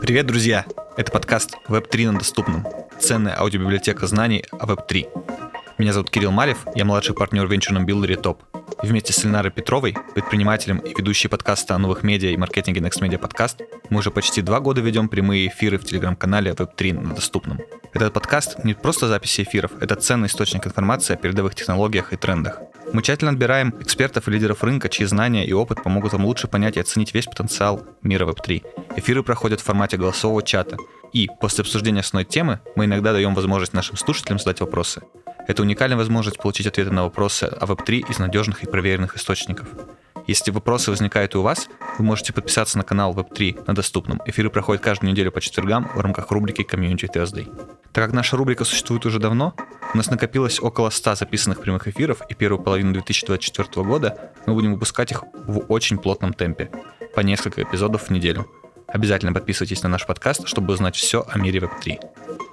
Привет, друзья! Это подкаст Web3 на доступном. Ценная аудиобиблиотека знаний о Web3. Меня зовут Кирилл Малев, я младший партнер в венчурном билдере ТОП. И вместе с Ленарой Петровой, предпринимателем и ведущей подкаста о новых медиа и маркетинге Next Media Podcast, мы уже почти два года ведем прямые эфиры в телеграм-канале Web3 на доступном. Этот подкаст не просто записи эфиров, это ценный источник информации о передовых технологиях и трендах. Мы тщательно отбираем экспертов и лидеров рынка, чьи знания и опыт помогут вам лучше понять и оценить весь потенциал мира Web3. Эфиры проходят в формате голосового чата. И после обсуждения основной темы мы иногда даем возможность нашим слушателям задать вопросы. Это уникальная возможность получить ответы на вопросы о Web3 из надежных и проверенных источников. Если вопросы возникают и у вас, вы можете подписаться на канал Web3 на доступном. Эфиры проходят каждую неделю по четвергам в рамках рубрики Community Thursday. Так как наша рубрика существует уже давно, у нас накопилось около 100 записанных прямых эфиров, и первую половину 2024 года мы будем выпускать их в очень плотном темпе, по несколько эпизодов в неделю. Обязательно подписывайтесь на наш подкаст, чтобы узнать все о мире Web3.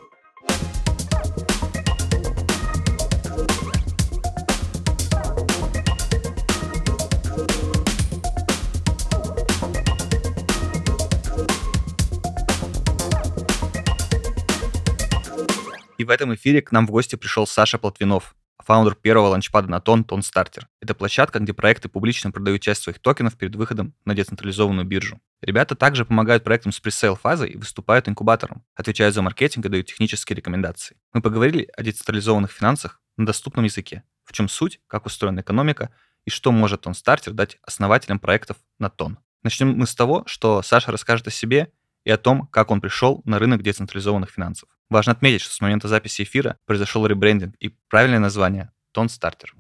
В этом эфире к нам в гости пришел Саша Платвинов, фаундер первого ланчпада на тон, Тон Стартер. Это площадка, где проекты публично продают часть своих токенов перед выходом на децентрализованную биржу. Ребята также помогают проектам с пресейл фазой и выступают инкубатором, отвечают за маркетинг и дают технические рекомендации. Мы поговорили о децентрализованных финансах на доступном языке, в чем суть, как устроена экономика и что может Тон Стартер дать основателям проектов на тон. Начнем мы с того, что Саша расскажет о себе и о том, как он пришел на рынок децентрализованных финансов. Важно отметить, что с момента записи эфира произошел ребрендинг и правильное название — Тон Стартер.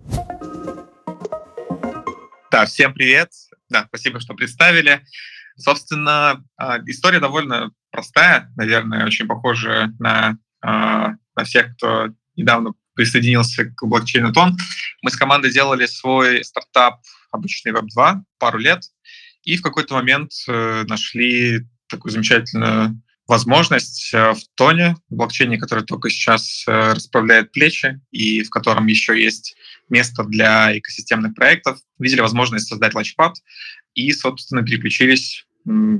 Да, всем привет. Да, спасибо, что представили. Собственно, а, история довольно простая, наверное, очень похожа на, а, на всех, кто недавно присоединился к блокчейну Тон. Мы с командой делали свой стартап обычный Web2 пару лет, и в какой-то момент э, нашли такую замечательную возможность э, в Тоне, блокчейне, который только сейчас э, расправляет плечи и в котором еще есть место для экосистемных проектов, видели возможность создать ланчпад и, собственно, переключились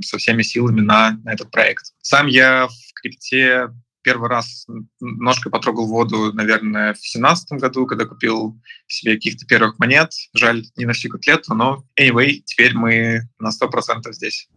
со всеми силами на, на этот проект. Сам я в крипте первый раз ножкой потрогал воду, наверное, в семнадцатом году, когда купил себе каких-то первых монет. Жаль, не на всю котлету, но anyway, теперь мы на 100% здесь.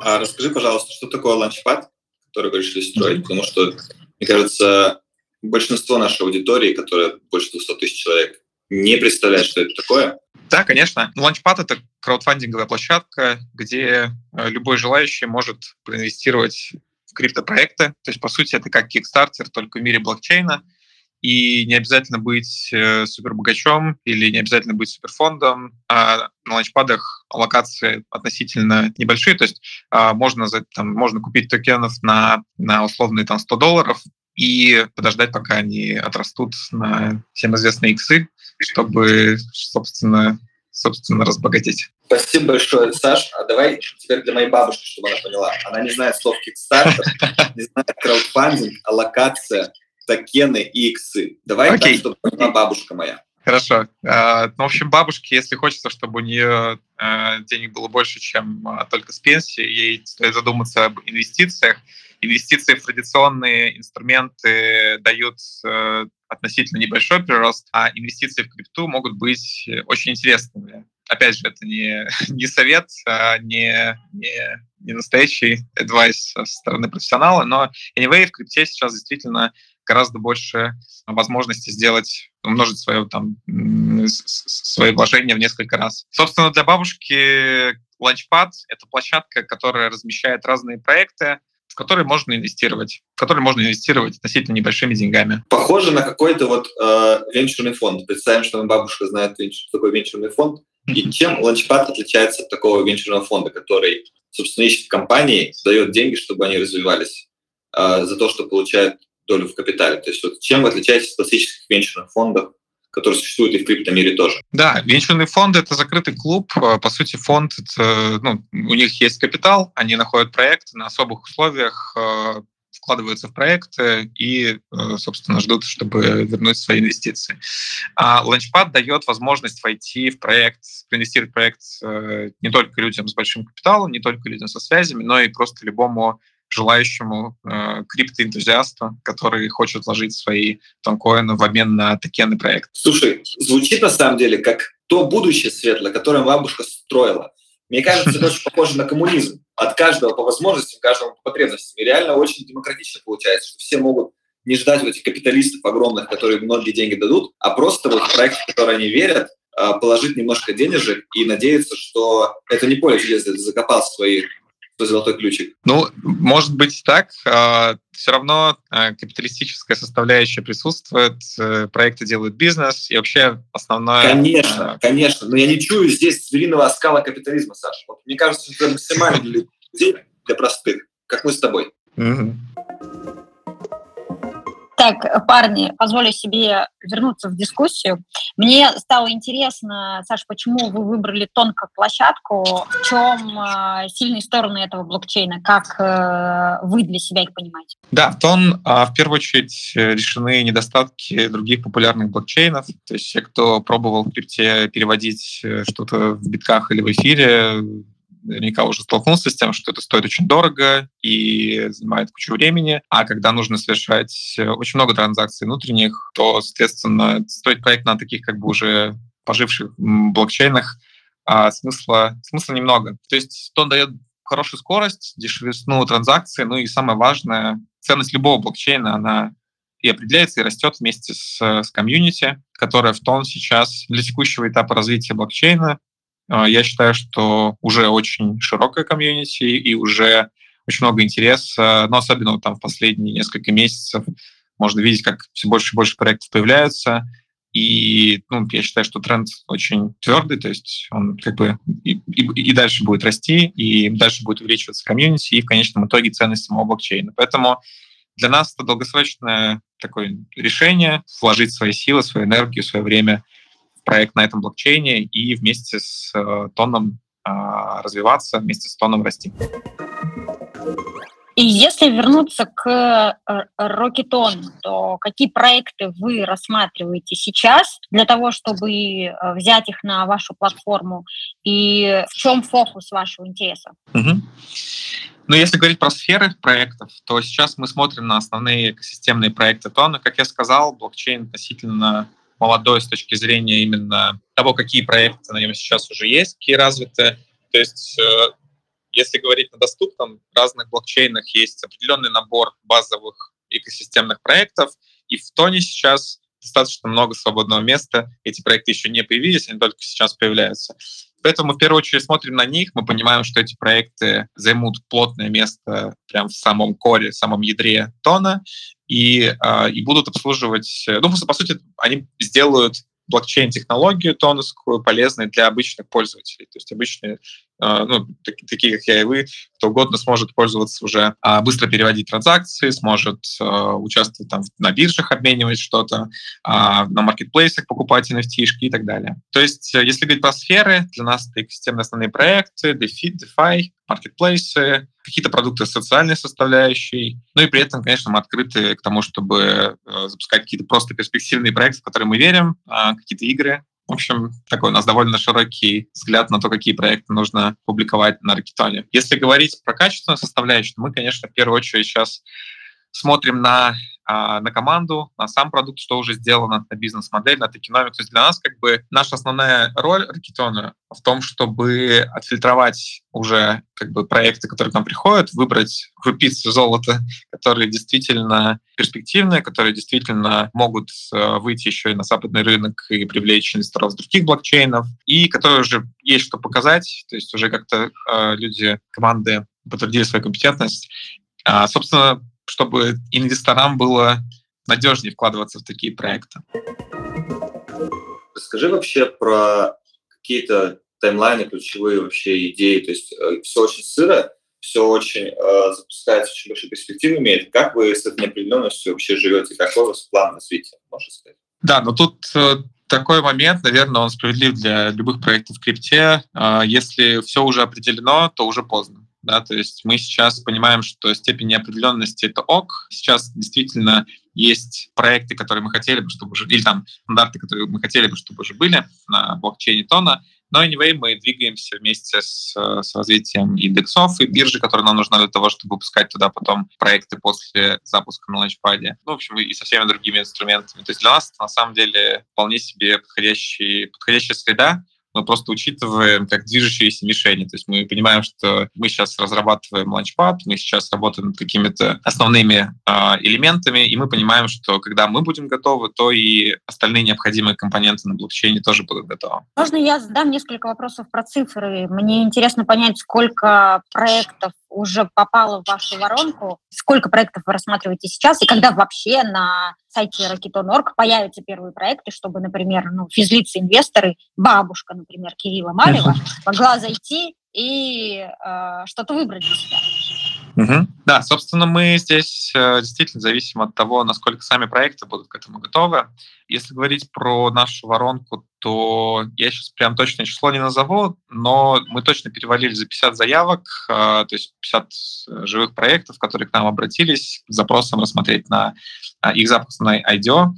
А расскажи, пожалуйста, что такое ланчпад, который вы решили строить? Потому что, мне кажется, большинство нашей аудитории, которая больше 200 тысяч человек, не представляет, что это такое. Да, конечно. Launchpad — это краудфандинговая площадка, где э, любой желающий может проинвестировать в криптопроекты. То есть, по сути, это как Kickstarter, только в мире блокчейна — и не обязательно быть э, супербогачом или не обязательно быть суперфондом. А на ланчпадах локации относительно небольшие, то есть а, можно, за, там, можно купить токенов на, на условные там, 100 долларов и подождать, пока они отрастут на всем известные иксы, чтобы, собственно, собственно, разбогатеть. Спасибо большое, Саш. А давай теперь для моей бабушки, чтобы она поняла. Она не знает слов Kickstarter, не знает краудфандинг, аллокация, токены и иксы. Давай okay. так, чтобы поняла бабушка моя. Хорошо. Uh, ну, в общем, бабушке, если хочется, чтобы у нее uh, денег было больше, чем uh, только с пенсии, ей стоит задуматься об инвестициях. Инвестиции в традиционные инструменты дают относительно небольшой прирост, а инвестиции в крипту могут быть очень интересными. Опять же, это не, не совет, а не, не, не настоящий advice со стороны профессионала, но anyway, в крипте сейчас действительно гораздо больше возможности сделать, умножить свое, там, свои вложения в несколько раз. Собственно, для бабушки Launchpad — это площадка, которая размещает разные проекты, в которые можно инвестировать, в которые можно инвестировать относительно небольшими деньгами. Похоже на какой-то вот э, венчурный фонд. Представим, что бабушка знает, что такое венчурный фонд. И чем Launchpad отличается от такого венчурного фонда, который, собственно, ищет компании, дает деньги, чтобы они развивались, э, за то, что получает долю в капитале. То есть вот чем вы отличаетесь от классических венчурных фондов, которые существуют и в криптомире тоже. Да, венчурный фонд — это закрытый клуб. По сути, фонд, это, ну, у них есть капитал, они находят проект на особых условиях, э, вкладываются в проекты и, собственно, ждут, чтобы вернуть свои инвестиции. А Launchpad дает возможность войти в проект, проинвестировать в проект не только людям с большим капиталом, не только людям со связями, но и просто любому желающему э, криптоэнтузиасту, который хочет вложить свои тонкоины в обмен на токены проект. Слушай, звучит на самом деле как то будущее светлое, которое бабушка строила. Мне кажется, это очень похоже на коммунизм. От каждого по возможностям, каждому по потребностям. И реально очень демократично получается, что все могут не ждать вот этих капиталистов огромных, которые многие деньги дадут, а просто вот в проекты, в которые они верят, э, положить немножко денежек и надеяться, что это не поле чудес, закопал свои золотой ключик? Ну, может быть так. А, Все равно а, капиталистическая составляющая присутствует, э, проекты делают бизнес, и вообще основное... Конечно, конечно. Но я не чую здесь звериного оскала капитализма, Саша. Вот мне кажется, что это максимально для людей, для простых, как мы с тобой. Mm-hmm. Так, парни, позволю себе вернуться в дискуссию. Мне стало интересно, Саша, почему вы выбрали тон как площадку? В чем э, сильные стороны этого блокчейна? Как э, вы для себя их понимаете? Да, тон э, в первую очередь решены недостатки других популярных блокчейнов. То есть все, кто пробовал в крипте переводить э, что-то в битках или в эфире, наверняка уже столкнулся с тем, что это стоит очень дорого и занимает кучу времени. А когда нужно совершать э, очень много транзакций внутренних, то, соответственно, стоит проект на таких как бы уже поживших блокчейнах а смысла, смысла немного. То есть он дает хорошую скорость, дешевизну транзакций, ну и самое важное, ценность любого блокчейна, она и определяется, и растет вместе с, с комьюнити, которая в том сейчас для текущего этапа развития блокчейна я считаю, что уже очень широкая комьюнити и уже очень много интереса, но особенно там в последние несколько месяцев можно видеть, как все больше и больше проектов появляются. И ну, я считаю, что тренд очень твердый, то есть он как бы и, и, и дальше будет расти, и дальше будет увеличиваться комьюнити, и в конечном итоге ценность самого блокчейна. Поэтому для нас это долгосрочное такое решение вложить свои силы, свою энергию, свое время – проект на этом блокчейне и вместе с э, Тоном а, развиваться, вместе с Тоном расти. И если вернуться к Рокетон, э, то какие проекты вы рассматриваете сейчас для того, чтобы э, взять их на вашу платформу? И в чем фокус вашего интереса? Угу. Ну, если говорить про сферы проектов, то сейчас мы смотрим на основные экосистемные проекты Тона. Как я сказал, блокчейн относительно молодой с точки зрения именно того, какие проекты на нем сейчас уже есть, какие развиты. То есть, э, если говорить на доступном, в разных блокчейнах есть определенный набор базовых экосистемных проектов, и в Тоне сейчас достаточно много свободного места. Эти проекты еще не появились, они только сейчас появляются. Поэтому в первую очередь смотрим на них, мы понимаем, что эти проекты займут плотное место прямо в самом коре, в самом ядре тона, и, э, и будут обслуживать, ну, по сути, они сделают блокчейн-технологию тонускую полезной для обычных пользователей. То есть обычные а, ну, такие, как я и вы, кто угодно сможет пользоваться уже, а, быстро переводить транзакции, сможет а, участвовать там на биржах, обменивать что-то, на маркетплейсах покупать NFT и так далее. То есть, э, если говорить про сферы, для нас это экосистемные основные проекты, DeFi, DeFi, маркетплейсы, какие-то продукты социальной составляющей. Ну и при этом, конечно, мы открыты к тому, чтобы э, запускать какие-то просто перспективные проекты, в которые мы верим, какие-то игры, в общем, такой у нас довольно широкий взгляд на то, какие проекты нужно публиковать на Ракетоне. Если говорить про качественную составляющую, мы, конечно, в первую очередь сейчас смотрим на на команду, на сам продукт, что уже сделано, на бизнес-модель, на токеномику. То есть для нас как бы наша основная роль Ракетона в том, чтобы отфильтровать уже как бы проекты, которые к нам приходят, выбрать крупицы золота, которые действительно перспективные, которые действительно могут э, выйти еще и на западный рынок и привлечь инвесторов с других блокчейнов, и которые уже есть что показать, то есть уже как-то э, люди, команды подтвердили свою компетентность. А, собственно, чтобы инвесторам было надежнее вкладываться в такие проекты. Расскажи вообще про какие-то таймлайны, ключевые вообще идеи. То есть э, все очень сыро, все очень э, запускается, очень большие перспективы имеет. Как вы с этой неопределенностью вообще живете? Какой у вас план развития, можешь сказать? Да, но тут э, такой момент, наверное, он справедлив для любых проектов в крипте. Э, если все уже определено, то уже поздно. Да, то есть мы сейчас понимаем, что степень неопределенности — это ок. Сейчас действительно есть проекты, которые мы хотели бы, чтобы уже, или там стандарты, которые мы хотели бы, чтобы уже были на блокчейне Тона, но anyway, мы двигаемся вместе с, с развитием индексов и биржи, которые нам нужны для того, чтобы выпускать туда потом проекты после запуска на ланчпаде. Ну, в общем, и со всеми другими инструментами. То есть для нас это на самом деле вполне себе подходящий, подходящая среда, мы просто учитываем как движущиеся мишени. То есть мы понимаем, что мы сейчас разрабатываем ланчпад, мы сейчас работаем над какими-то основными э, элементами, и мы понимаем, что когда мы будем готовы, то и остальные необходимые компоненты на блокчейне тоже будут готовы. Можно я задам несколько вопросов про цифры? Мне интересно понять, сколько проектов уже попало в вашу воронку? Сколько проектов вы рассматриваете сейчас? И когда вообще на сайте Rakiton.org появятся первые проекты, чтобы, например, ну, физлицы-инвесторы, бабушка, например, Кирилла Малева, могла зайти и э, что-то выбрать для себя? Угу. Да, собственно, мы здесь э, действительно зависим от того, насколько сами проекты будут к этому готовы. Если говорить про нашу воронку, то я сейчас прям точное число не назову, но мы точно перевалили за 50 заявок, э, то есть 50 живых проектов, которые к нам обратились с запросом рассмотреть на э, их запуск на IDO.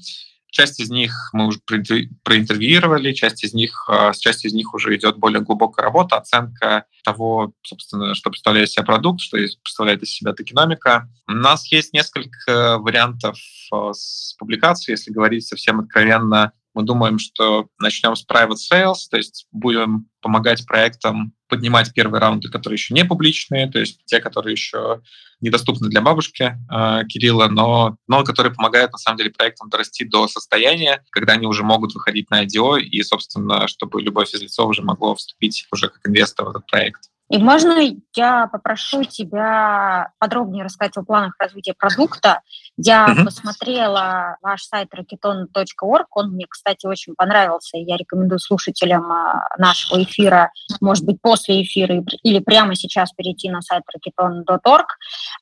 Часть из них мы уже проинтервьюировали, часть из них, а, с частью из них уже идет более глубокая работа, оценка того, собственно, что представляет из себя продукт, что представляет из себя токеномика. У нас есть несколько вариантов а, с публикацией, если говорить совсем откровенно. Мы думаем, что начнем с private sales, то есть будем помогать проектам поднимать первые раунды, которые еще не публичные, то есть те, которые еще недоступны для бабушки э, Кирилла, но, но которые помогают на самом деле проектам дорасти до состояния, когда они уже могут выходить на IDO, и, собственно, чтобы любое физлицо уже могло вступить уже как инвестор в этот проект. И можно я попрошу тебя подробнее рассказать о планах развития продукта? Я uh-huh. посмотрела ваш сайт raketon.org, он мне, кстати, очень понравился, и я рекомендую слушателям а, нашего эфира, может быть, после эфира или прямо сейчас перейти на сайт raketon.org.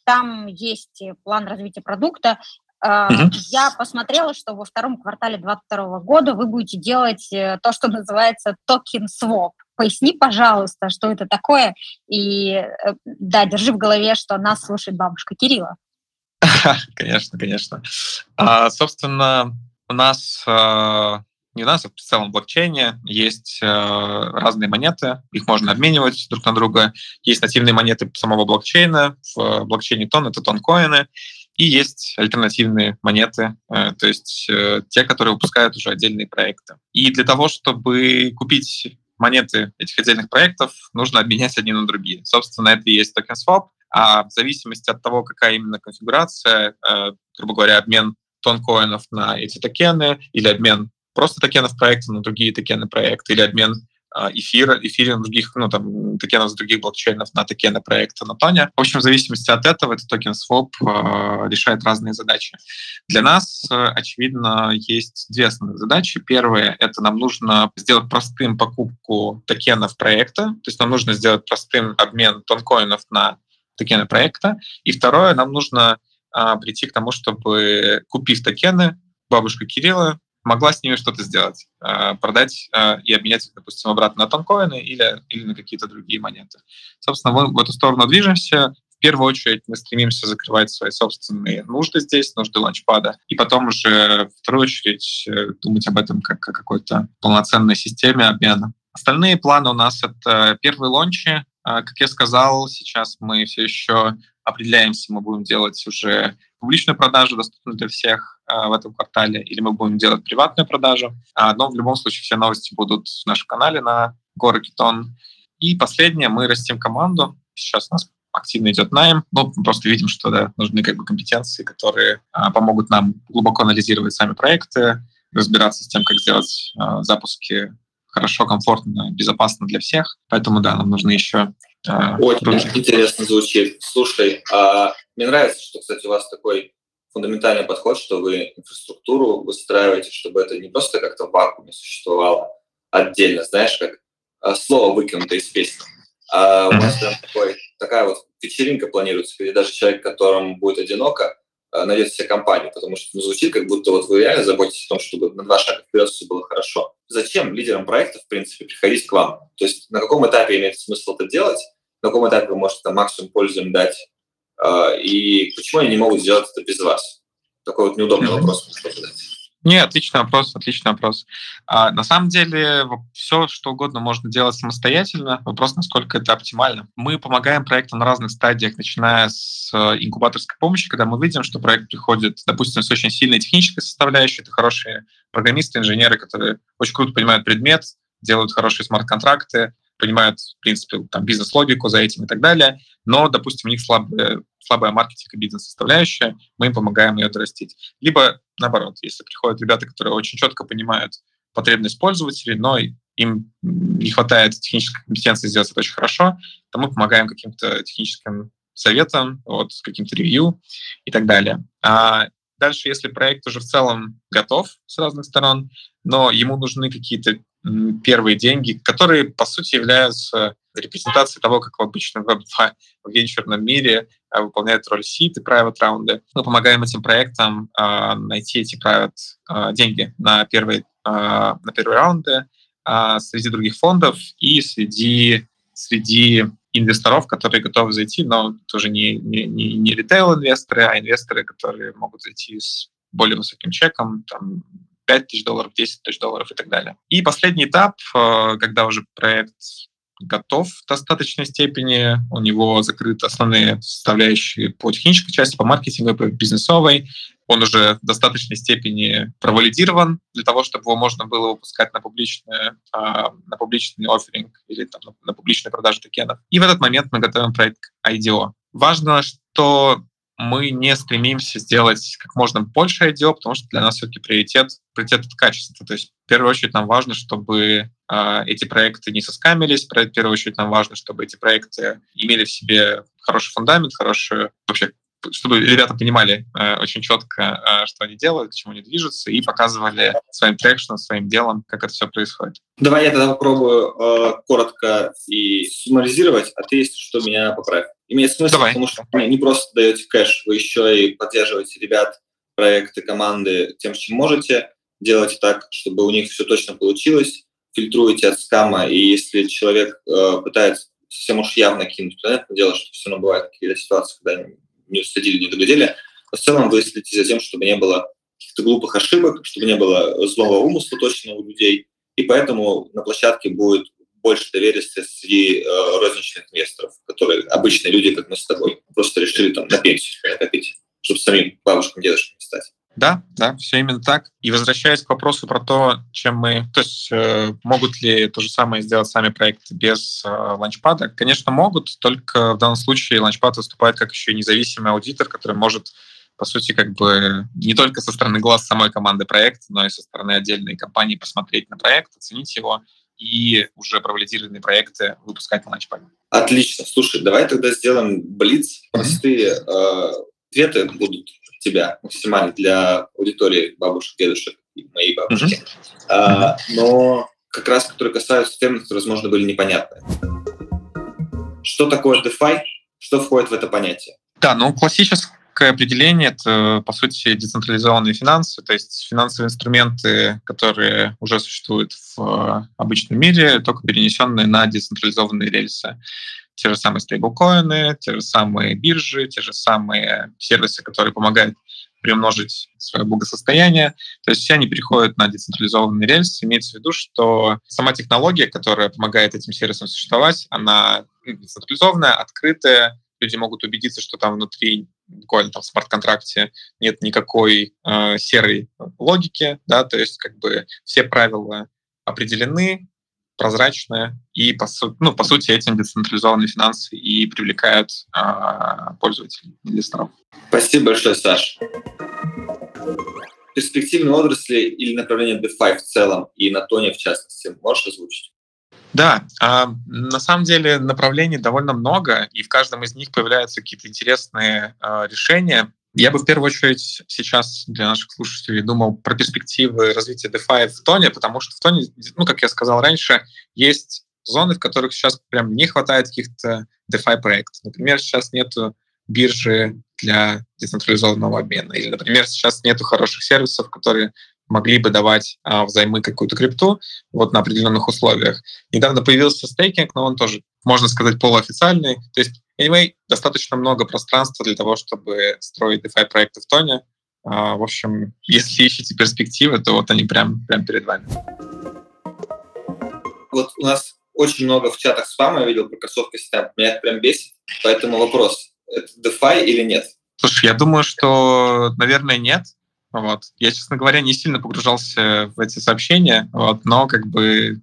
Там есть план развития продукта, Uh-huh. Я посмотрела, что во втором квартале 2022 года вы будете делать э, то, что называется токен своп. Поясни, пожалуйста, что это такое. И э, да, держи в голове, что нас слушает бабушка Кирилла. Конечно, конечно. А, собственно, у нас а, не у нас, а в целом блокчейне есть а, разные монеты, их можно обменивать друг на друга. Есть нативные монеты самого блокчейна, в блокчейне тон это тонкоины, и есть альтернативные монеты, э, то есть э, те, которые выпускают уже отдельные проекты. И для того, чтобы купить монеты этих отдельных проектов, нужно обменять одни на другие. Собственно, это и есть токен swap, а в зависимости от того, какая именно конфигурация, э, грубо говоря, обмен тонкоинов на эти токены или обмен просто токенов проекта на другие токены проекта или обмен а, эфира, эфириум других, ну, там, токенов с других блокчейнов на токены проекта на тоне. В общем, в зависимости от этого этот token swap э, решает разные задачи. Для нас, э, очевидно, есть две основные задачи. Первая — это нам нужно сделать простым покупку токенов проекта, то есть нам нужно сделать простым обмен тонкоинов на токены проекта. И второе, нам нужно э, прийти к тому, чтобы, купив токены, бабушка Кирилла могла с ними что-то сделать, э, продать э, и обменять их, допустим, обратно на тонкоины или, или на какие-то другие монеты. Собственно, мы в эту сторону движемся. В первую очередь мы стремимся закрывать свои собственные нужды здесь, нужды ланчпада, и потом уже в вторую очередь э, думать об этом как о какой-то полноценной системе обмена. Остальные планы у нас — это первые лончи. Как я сказал, сейчас мы все еще определяемся, мы будем делать уже публичную продажу, доступную для всех э, в этом квартале, или мы будем делать приватную продажу. А, но в любом случае все новости будут в нашем канале на Гора Китон. И последнее, мы растим команду. Сейчас у нас активно идет найм. Ну, мы просто видим, что да, нужны как бы компетенции, которые а, помогут нам глубоко анализировать сами проекты, разбираться с тем, как сделать а, запуски хорошо, комфортно, безопасно для всех. Поэтому да, нам нужны еще а, Очень руки. интересно звучит. Слушай, а мне нравится, что, кстати, у вас такой фундаментальный подход, что вы инфраструктуру выстраиваете, чтобы это не просто как-то в вакууме существовало отдельно, знаешь, как а, слово выкинуто из песни. А у вас прям такой, такая вот вечеринка планируется, где даже человек, которому будет одиноко, а, найдет себе компанию, потому что ну, звучит, как будто вот вы реально заботитесь о том, чтобы на два шага вперед все было хорошо. Зачем лидерам проекта, в принципе, приходить к вам? То есть на каком этапе имеет смысл это делать? на каком этапе вы можете там, максимум пользу им дать, э, и почему они не могут сделать это без вас? Такой вот неудобный mm-hmm. вопрос можно задать. Не, отличный вопрос, отличный вопрос. А, на самом деле все, что угодно можно делать самостоятельно. Вопрос, насколько это оптимально. Мы помогаем проектам на разных стадиях, начиная с э, инкубаторской помощи, когда мы видим, что проект приходит, допустим, с очень сильной технической составляющей. Это хорошие программисты, инженеры, которые очень круто понимают предмет, делают хорошие смарт-контракты, понимают, в принципе, там, бизнес-логику за этим и так далее, но, допустим, у них слабая, слабая маркетинг и бизнес-составляющая, мы им помогаем ее дорастить. Либо наоборот, если приходят ребята, которые очень четко понимают потребность пользователей, но им не хватает технической компетенции сделать это очень хорошо, то мы помогаем каким-то техническим советам, вот, каким-то ревью и так далее. А дальше, если проект уже в целом готов с разных сторон, но ему нужны какие-то первые деньги, которые, по сути, являются репрезентацией того, как в обычном в венчурном мире а, выполняют роль seed и private раунды. Мы помогаем этим проектам э, найти эти private э, деньги на первые, э, на первые раунды э, среди других фондов и среди, среди инвесторов, которые готовы зайти, но тоже не, не, не, не ритейл-инвесторы, а инвесторы, которые могут зайти с более высоким чеком, там, 5 тысяч долларов, 10 тысяч долларов и так далее. И последний этап, э, когда уже проект готов в достаточной степени, у него закрыты основные составляющие по технической части, по маркетингу, по бизнесовой, он уже в достаточной степени провалидирован для того, чтобы его можно было выпускать на, публичное, а, на публичный офферинг или там, на публичную продажу токенов. И в этот момент мы готовим проект IDO. Важно, что мы не стремимся сделать как можно больше IDO, потому что для нас все-таки приоритет, приоритет — это качество. То есть в первую очередь нам важно, чтобы э, эти проекты не соскамились, в первую очередь нам важно, чтобы эти проекты имели в себе хороший фундамент, хорошую вообще чтобы ребята понимали э, очень четко, э, что они делают, к чему они движутся, и показывали своим трекшеном, своим делом, как это все происходит. Давай я тогда попробую э, коротко и суммаризировать, а ты, если что, меня поправь. Имеет смысл, Давай. потому что не просто даете кэш, вы еще и поддерживаете ребят, проекты, команды тем, чем можете. Делайте так, чтобы у них все точно получилось. Фильтруете от скама, и если человек э, пытается совсем уж явно кинуть, понятное дело, что все равно бывают какие-то ситуации, когда не уследили, не доглядели. Но в целом вы следите за тем, чтобы не было каких-то глупых ошибок, чтобы не было злого умысла точно у людей. И поэтому на площадке будет больше доверия среди э, розничных инвесторов, которые обычные люди, как мы с тобой, просто решили там на пенсию накопить, чтобы самим бабушкам, дедушкам стать. Да, да, все именно так. И возвращаясь к вопросу про то, чем мы, то есть э, могут ли то же самое сделать сами проекты без э, ланчпада, конечно, могут, только в данном случае ланчпад выступает как еще независимый аудитор, который может по сути, как бы не только со стороны глаз самой команды проекта, но и со стороны отдельной компании посмотреть на проект, оценить его и уже провалидированные проекты выпускать на ланчпаде. Отлично. Слушай, давай тогда сделаем блиц. Простые э, ответы будут тебя максимально для аудитории бабушек, дедушек и моей бабушки. Mm-hmm. А, но как раз, которые касаются тем, которые, возможно, были непонятны. Что такое DeFi? Что входит в это понятие? Да, ну классическое определение — это, по сути, децентрализованные финансы, то есть финансовые инструменты, которые уже существуют в обычном мире, только перенесенные на децентрализованные рельсы те же самые стейблкоины, те же самые биржи, те же самые сервисы, которые помогают приумножить свое благосостояние. То есть все они переходят на децентрализованный рельс. Имеется в виду, что сама технология, которая помогает этим сервисам существовать, она децентрализованная, открытая. Люди могут убедиться, что там внутри буквально там в смарт-контракте нет никакой э, серой логики, да, то есть как бы все правила определены, прозрачная, и по, су- ну, по сути этим децентрализованные финансы и привлекают а, пользователей, инвесторов. Спасибо большое, Саш. Перспективные отрасли или направления DeFi в целом и на Тоне в частности можешь озвучить? Да, а, на самом деле направлений довольно много, и в каждом из них появляются какие-то интересные а, решения. Я бы в первую очередь сейчас для наших слушателей думал про перспективы развития DeFi в Тоне, потому что в Тоне, ну, как я сказал раньше, есть зоны, в которых сейчас прям не хватает каких-то DeFi проектов. Например, сейчас нет биржи для децентрализованного обмена. Или, например, сейчас нет хороших сервисов, которые могли бы давать а, взаймы какую-то крипту вот на определенных условиях. Недавно появился стейкинг, но он тоже, можно сказать, полуофициальный. То есть, anyway, достаточно много пространства для того, чтобы строить DeFi-проекты в Тоне. А, в общем, если ищете перспективы, то вот они прям, прям перед вами. Вот у нас очень много в чатах спама я видел про кроссовки Snap. Меня это прям бесит. Поэтому вопрос, это DeFi или нет? Слушай, я думаю, что, наверное, нет. Вот. Я, честно говоря, не сильно погружался в эти сообщения, вот, но как бы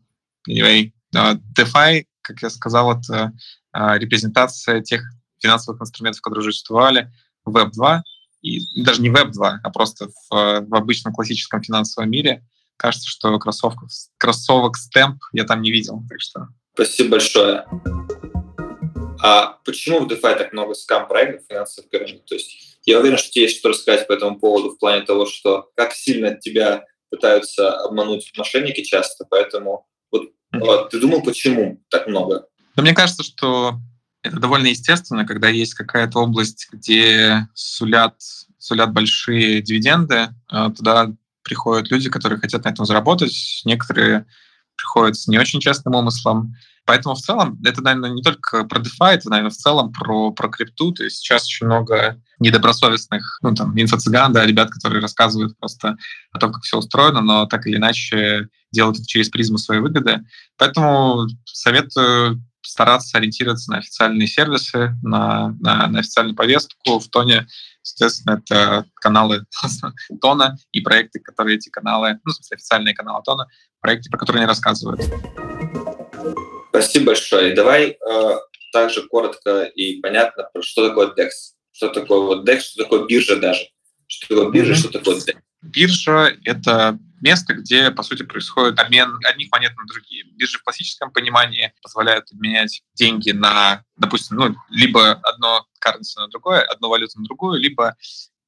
anyway, DeFi, как я сказал, это а, репрезентация тех финансовых инструментов, которые уже существовали в Web 2, и даже не Web 2, а просто в, в обычном классическом финансовом мире. Кажется, что кроссовок, кроссовок стемп я там не видел. Так что... Спасибо большое. А почему в DeFi так много скам-проектов финансовых пирамид? То есть я уверен, что тебе есть что рассказать по этому поводу в плане того, что как сильно тебя пытаются обмануть мошенники часто, поэтому вот, вот ты думал, почему так много? Но мне кажется, что это довольно естественно, когда есть какая-то область, где сулят, сулят большие дивиденды, а туда приходят люди, которые хотят на этом заработать. Некоторые приходят с не очень частным умыслом. Поэтому в целом это, наверное, не только про DeFi, это, наверное, в целом про, про крипту. То есть сейчас очень много недобросовестных, ну, там, инфо-цыган, да, ребят, которые рассказывают просто о том, как все устроено, но так или иначе делают это через призму своей выгоды. Поэтому советую стараться ориентироваться на официальные сервисы, на, на, на официальную повестку. В Тоне, естественно, это каналы Тона и проекты, которые эти каналы, ну, в смысле, официальные каналы Тона, проекты, про которые они рассказывают. Спасибо большое. И давай э, также коротко и понятно, что такое DEX. Что такое вот DEX, что такое биржа даже. Что такое биржа, mm-hmm. что такое DEX. Биржа — это место, где, по сути, происходит обмен одних монет на другие. Биржи в классическом понимании позволяют обменять деньги на, допустим, ну, либо одно currency на другое, одну валюту на другую, либо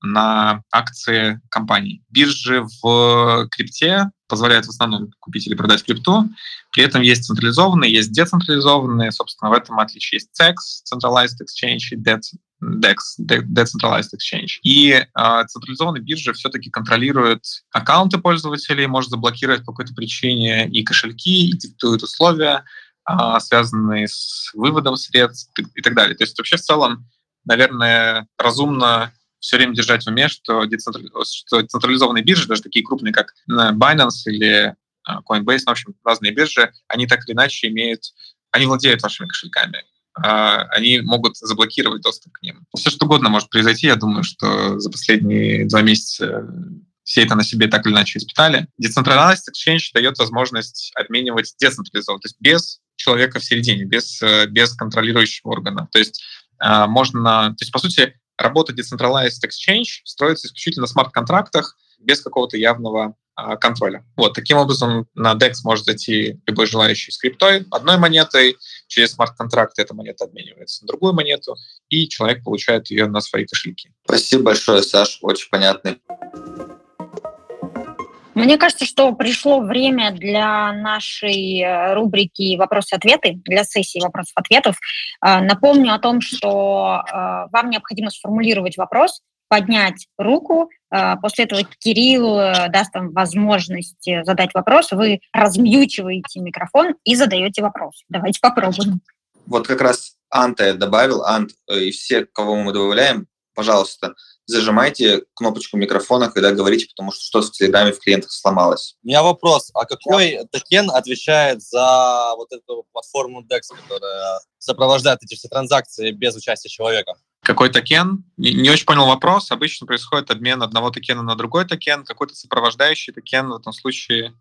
на акции компаний. Биржи в крипте позволяют в основном купить или продать крипту. При этом есть централизованные, есть децентрализованные. Собственно, в этом отличие есть CEX, Centralized Exchange, и DEX, Decentralized Exchange. И э, централизованные биржи все-таки контролируют аккаунты пользователей, может заблокировать по какой-то причине и кошельки, и диктуют условия, э, связанные с выводом средств и так далее. То есть вообще в целом, наверное, разумно все время держать в уме, что, что централизованные биржи, даже такие крупные, как э, Binance или э, Coinbase, ну, в общем, разные биржи, они так или иначе имеют, они владеют вашими кошельками, а, они могут заблокировать доступ к ним. Все что угодно может произойти. Я думаю, что за последние два месяца все это на себе так или иначе испытали. Decentralized Exchange дает возможность обменивать децентрализованно, то есть без человека в середине, без, э, без контролирующего органа. То есть можно, то есть, по сути, работа Decentralized Exchange строится исключительно на смарт-контрактах без какого-то явного а, контроля. Вот, таким образом на DEX может зайти любой желающий с криптой одной монетой, через смарт-контракт эта монета обменивается на другую монету, и человек получает ее на свои кошельки. Спасибо большое, Саш, очень понятный. Мне кажется, что пришло время для нашей э, рубрики «Вопросы-ответы», для сессии вопросов-ответов. Э, напомню о том, что э, вам необходимо сформулировать вопрос, поднять руку. После этого Кирилл даст вам возможность задать вопрос. Вы размьючиваете микрофон и задаете вопрос. Давайте попробуем. Вот как раз Анта я добавил. Ант и все, кого мы добавляем, пожалуйста, зажимайте кнопочку микрофона, когда говорите, потому что что-то в Телеграме в клиентах сломалось. У меня вопрос. А какой токен отвечает за вот эту платформу DEX, которая сопровождает эти все транзакции без участия человека? Какой токен? Не, не очень понял вопрос. Обычно происходит обмен одного токена на другой токен. Какой-то сопровождающий токен в этом случае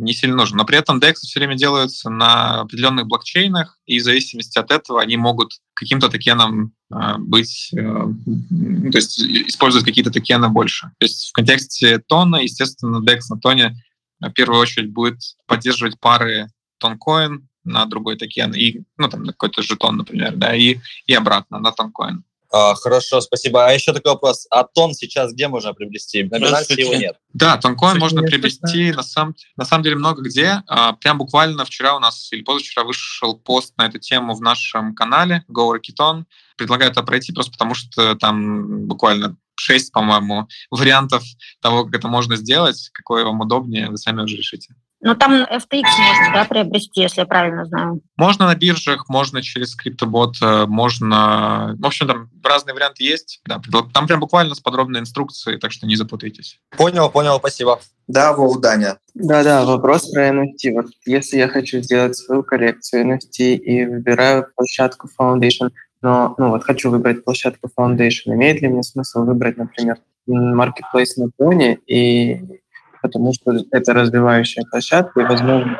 не сильно нужен. Но при этом DEX все время делаются на определенных блокчейнах, и в зависимости от этого они могут каким-то токеном э, быть, э, то есть использовать какие-то токены больше. То есть в контексте тона, естественно, DEX на тоне в первую очередь будет поддерживать пары тонкоин на другой токен, и, ну, там, на какой-то жетон, например, да, и, и обратно на тонкоин. А, хорошо, спасибо. А еще такой вопрос. А тон сейчас где можно приобрести? На Binance его нет? Да, тонкоин можно приобрести на самом, на самом деле много где. А, прям буквально вчера у нас или позавчера вышел пост на эту тему в нашем канале Go Rakiton. Предлагаю это пройти просто потому, что там буквально шесть, по-моему, вариантов того, как это можно сделать, какое вам удобнее, вы сами уже решите. Ну, там FTX можно, да, приобрести, если я правильно знаю. Можно на биржах, можно через криптобот, э, можно... В общем, там разные варианты есть. Да, там прям буквально с подробной инструкцией, так что не запутайтесь. Понял, понял, спасибо. Да, Вов, Даня. Да-да, вопрос про NFT. Вот если я хочу сделать свою коллекцию NFT и выбираю площадку Foundation, но ну, вот хочу выбрать площадку Foundation, имеет ли мне смысл выбрать, например, Marketplace на Pony и потому что это развивающая площадка, и, возможно,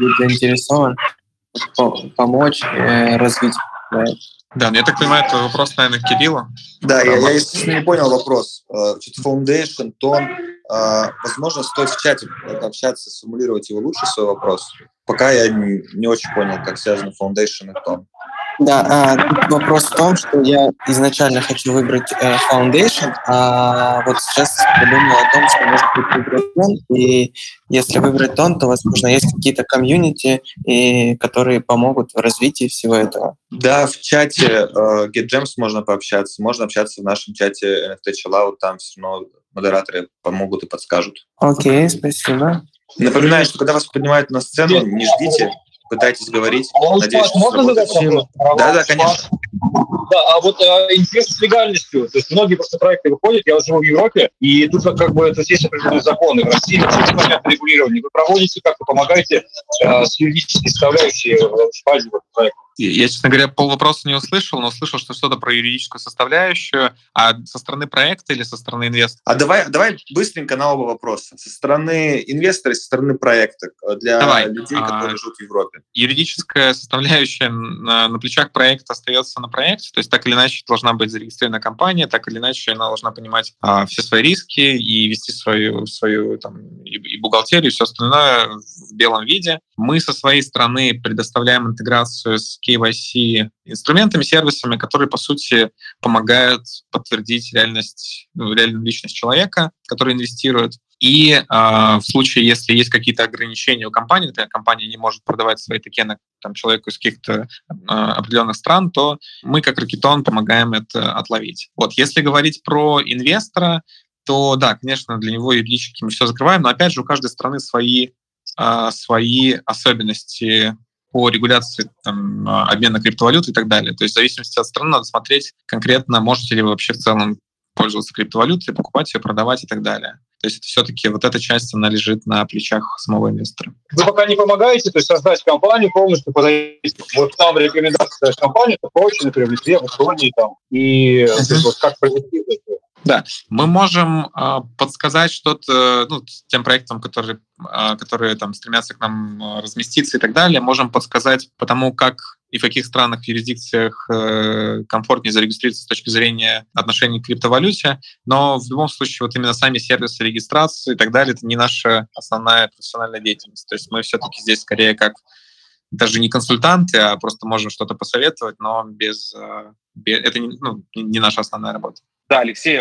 будет заинтересован помочь э, развить проект. Да, ну я так понимаю, это вопрос, наверное, к Кириллу. Да, я, я, естественно, не понял вопрос. Э, что-то Foundation, тон. Э, возможно, стоит в чате общаться, сформулировать его лучше, свой вопрос. Пока я не, не очень понял, как связаны Foundation и тон. Да, а, вопрос в том, что я изначально хочу выбрать э, Foundation, а вот сейчас подумал о том, что может быть выбрать тон, и если выбрать тон, то, возможно, есть какие-то комьюнити, и, которые помогут в развитии всего этого. Да, в чате э, GetGems можно пообщаться, можно общаться в нашем чате NFT Chillout, там все равно модераторы помогут и подскажут. Окей, спасибо. Напоминаю, что когда вас поднимают на сцену, не ждите, пытайтесь говорить. А Надеюсь, что можно задать вопрос? Да, да, конечно. Да, а вот а, интересно с легальностью. То есть многие просто проекты выходят, я живу в Европе, и тут как бы то есть, есть определенные законы. В России очень понятно регулирование. Вы проводите, как-то помогаете а, с юридической составляющей в фазе проекта. Я, честно говоря, пол вопроса не услышал, но услышал, что что-то про юридическую составляющую. А со стороны проекта или со стороны инвестора? А давай, давай быстренько на оба вопроса. Со стороны инвестора и со стороны проекта для давай. людей, а, которые а, живут в Европе. Юридическая составляющая на, на плечах проекта остается на проекте. То есть так или иначе должна быть зарегистрирована компания, так или иначе она должна понимать а, все свои риски и вести свою, свою там, и, и бухгалтерию, и все остальное в белом виде. Мы со своей стороны предоставляем интеграцию с KYC инструментами, сервисами, которые, по сути, помогают подтвердить реальность, ну, реальную личность человека, который инвестирует. И э, в случае, если есть какие-то ограничения у компании, например, компания не может продавать свои токены там, человеку из каких-то э, определенных стран, то мы, как Ракетон, помогаем это отловить. Вот, если говорить про инвестора, то да, конечно, для него юридически мы все закрываем, но опять же у каждой страны свои, э, свои особенности по регуляции там, обмена криптовалют и так далее. То есть в зависимости от страны надо смотреть конкретно, можете ли вы вообще в целом пользоваться криптовалютой, покупать ее, продавать и так далее. То есть это все-таки вот эта часть, она лежит на плечах самого инвестора. Вы пока не помогаете, то есть создать компанию полностью под Вот там рекомендация компании, это прочее, например, в Литве, в Эстонии там. И вот как провести это? Да, мы можем э, подсказать что-то ну, тем проектам, которые, э, которые там стремятся к нам а, разместиться и так далее. Можем подсказать по тому, как и в каких странах, юрисдикциях э, комфортнее зарегистрироваться с точки зрения отношений к криптовалюте. Но в любом случае вот именно сами сервисы регистрации и так далее, это не наша основная профессиональная деятельность. То есть мы все-таки здесь скорее как даже не консультанты, а просто можем что-то посоветовать, но без, без это не, ну, не наша основная работа. Да, Алексей,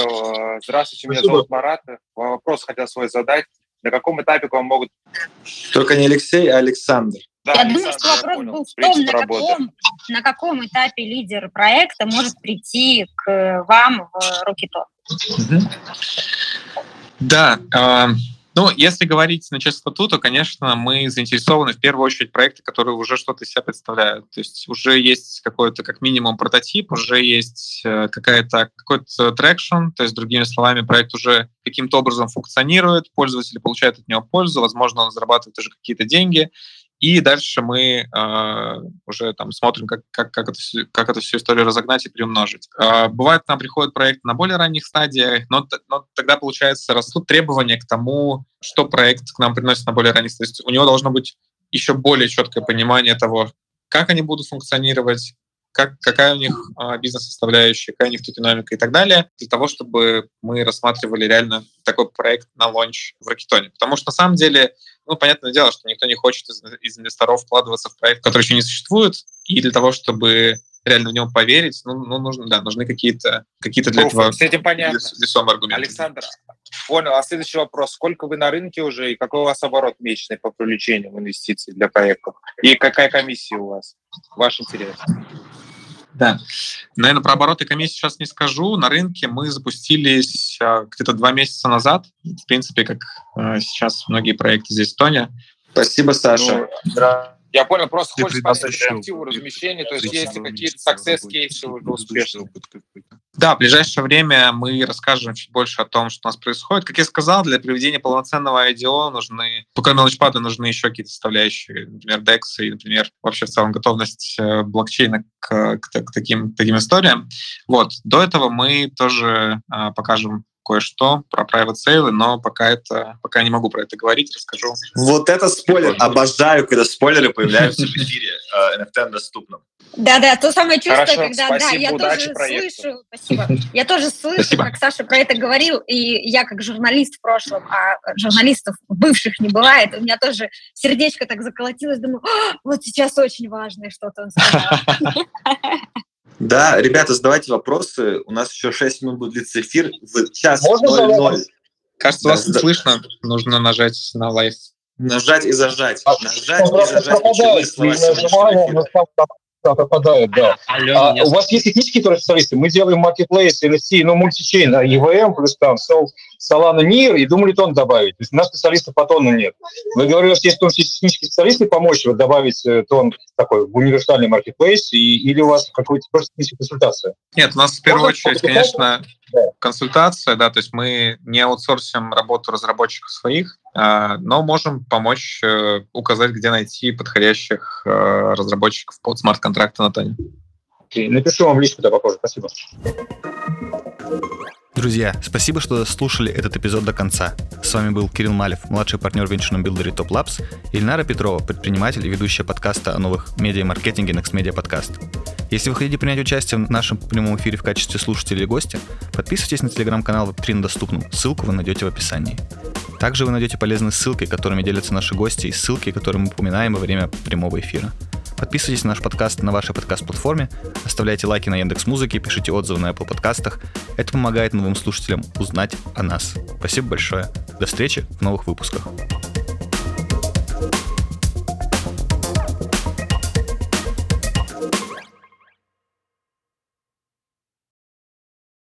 здравствуйте, меня зовут Марат. Вопрос хотел свой задать. На каком этапе к вам могут... Только не Алексей, а Александр. Да, я думаю, что вопрос понял. был в том, на каком, на каком этапе лидер проекта может прийти к вам в Рокетон. Да, ну, если говорить на чистоту, то, конечно, мы заинтересованы в первую очередь в проекты, которые уже что-то из себя представляют. То есть уже есть какой-то, как минимум, прототип, уже есть э, какая-то, какой-то traction, то есть, другими словами, проект уже каким-то образом функционирует, пользователи получают от него пользу, возможно, он зарабатывает уже какие-то деньги, и дальше мы э, уже там смотрим, как, как, как, это, как эту всю историю разогнать и приумножить. Э, бывает, нам приходит проект на более ранних стадиях, но, но тогда, получается, растут требования к тому, что проект к нам приносит на более ранних стадиях. У него должно быть еще более четкое понимание того, как они будут функционировать, как, какая у них а, бизнес-составляющая, какая у них динамика и так далее, для того, чтобы мы рассматривали реально такой проект на лонч в Ракетоне. Потому что на самом деле, ну, понятное дело, что никто не хочет из, из инвесторов вкладываться в проект, который еще не существует, и для того, чтобы реально в нем поверить, ну, ну нужно, да, нужны какие-то какие для этого с этим понятно. весомые аргументы. Александр, понял. А следующий вопрос. Сколько вы на рынке уже и какой у вас оборот месячный по привлечению инвестиций для проектов? И какая комиссия у вас? Ваш интерес. Да. Наверное, про обороты комиссии сейчас не скажу. На рынке мы запустились а, где-то два месяца назад. В принципе, как а, сейчас многие проекты здесь в Эстонии. Спасибо, Саша. Ну, я понял, просто Ты хочешь понять перспективу размещения, то есть есть какие-то месяца success назад кейсы уже успешные? Да, в ближайшее время мы расскажем чуть больше о том, что у нас происходит. Как я сказал, для проведения полноценного IDO нужны, кроме лаунчпада, нужны еще какие-то составляющие, например, DEX и, например, вообще в целом готовность э, блокчейна к, к к таким, таким историям. Вот. До этого мы тоже а, покажем кое-что про private sale, но пока это пока не могу про это говорить, расскажу. Вот это спойлер. Обожаю, когда спойлеры появляются в эфире э, NFT доступном. Да-да, то самое чувство, Хорошо, когда да, спасибо, я удачи тоже проекту. слышу, спасибо. Я тоже слышу, Спасибо. как Саша про это говорил, и я как журналист в прошлом, а журналистов бывших не бывает, у меня тоже сердечко так заколотилось, думаю, «А, вот сейчас очень важное что-то он сказал. Да, ребята, задавайте вопросы. У нас еще 6 минут будет длиться эфир. В час Можно 00 задать? Кажется, Да, вас да. слышно. Нужно нажать на live. нажать и зажать. А, Нажать и зажать. пропадает, сам пропадает, да. А, у вас есть технические специалисты? Мы делаем marketplace, NFT, ну, мультичейн, а, EVM, плюс там Sol, Solana, NIR, и думали тон добавить. То есть у нас специалистов по тону нет. Вы говорили, вас есть в том числе технические специалисты помочь вот, добавить э, тон такой в универсальный и, или у вас какая-то просто техническая консультация? Нет, у нас в первую Можно очередь, конечно, Да. консультация, да, то есть мы не аутсорсим работу разработчиков своих, а, но можем помочь э, указать, где найти подходящих э, разработчиков под смарт-контракты на Тоне. Напишу вам в личку, да, попозже. Спасибо. Друзья, спасибо, что слушали этот эпизод до конца. С вами был Кирилл Малев, младший партнер в венчурном билдере Top Labs, Ильнара Петрова, предприниматель и ведущая подкаста о новых медиа и маркетинге Next Media Podcast. Если вы хотите принять участие в нашем прямом эфире в качестве слушателя или гостя, подписывайтесь на телеграм-канал Web3 на доступном. Ссылку вы найдете в описании. Также вы найдете полезные ссылки, которыми делятся наши гости, и ссылки, которые мы упоминаем во время прямого эфира. Подписывайтесь на наш подкаст на вашей подкаст-платформе, оставляйте лайки на Яндекс Музыке, пишите отзывы на Apple подкастах. Это помогает новым слушателям узнать о нас. Спасибо большое. До встречи в новых выпусках.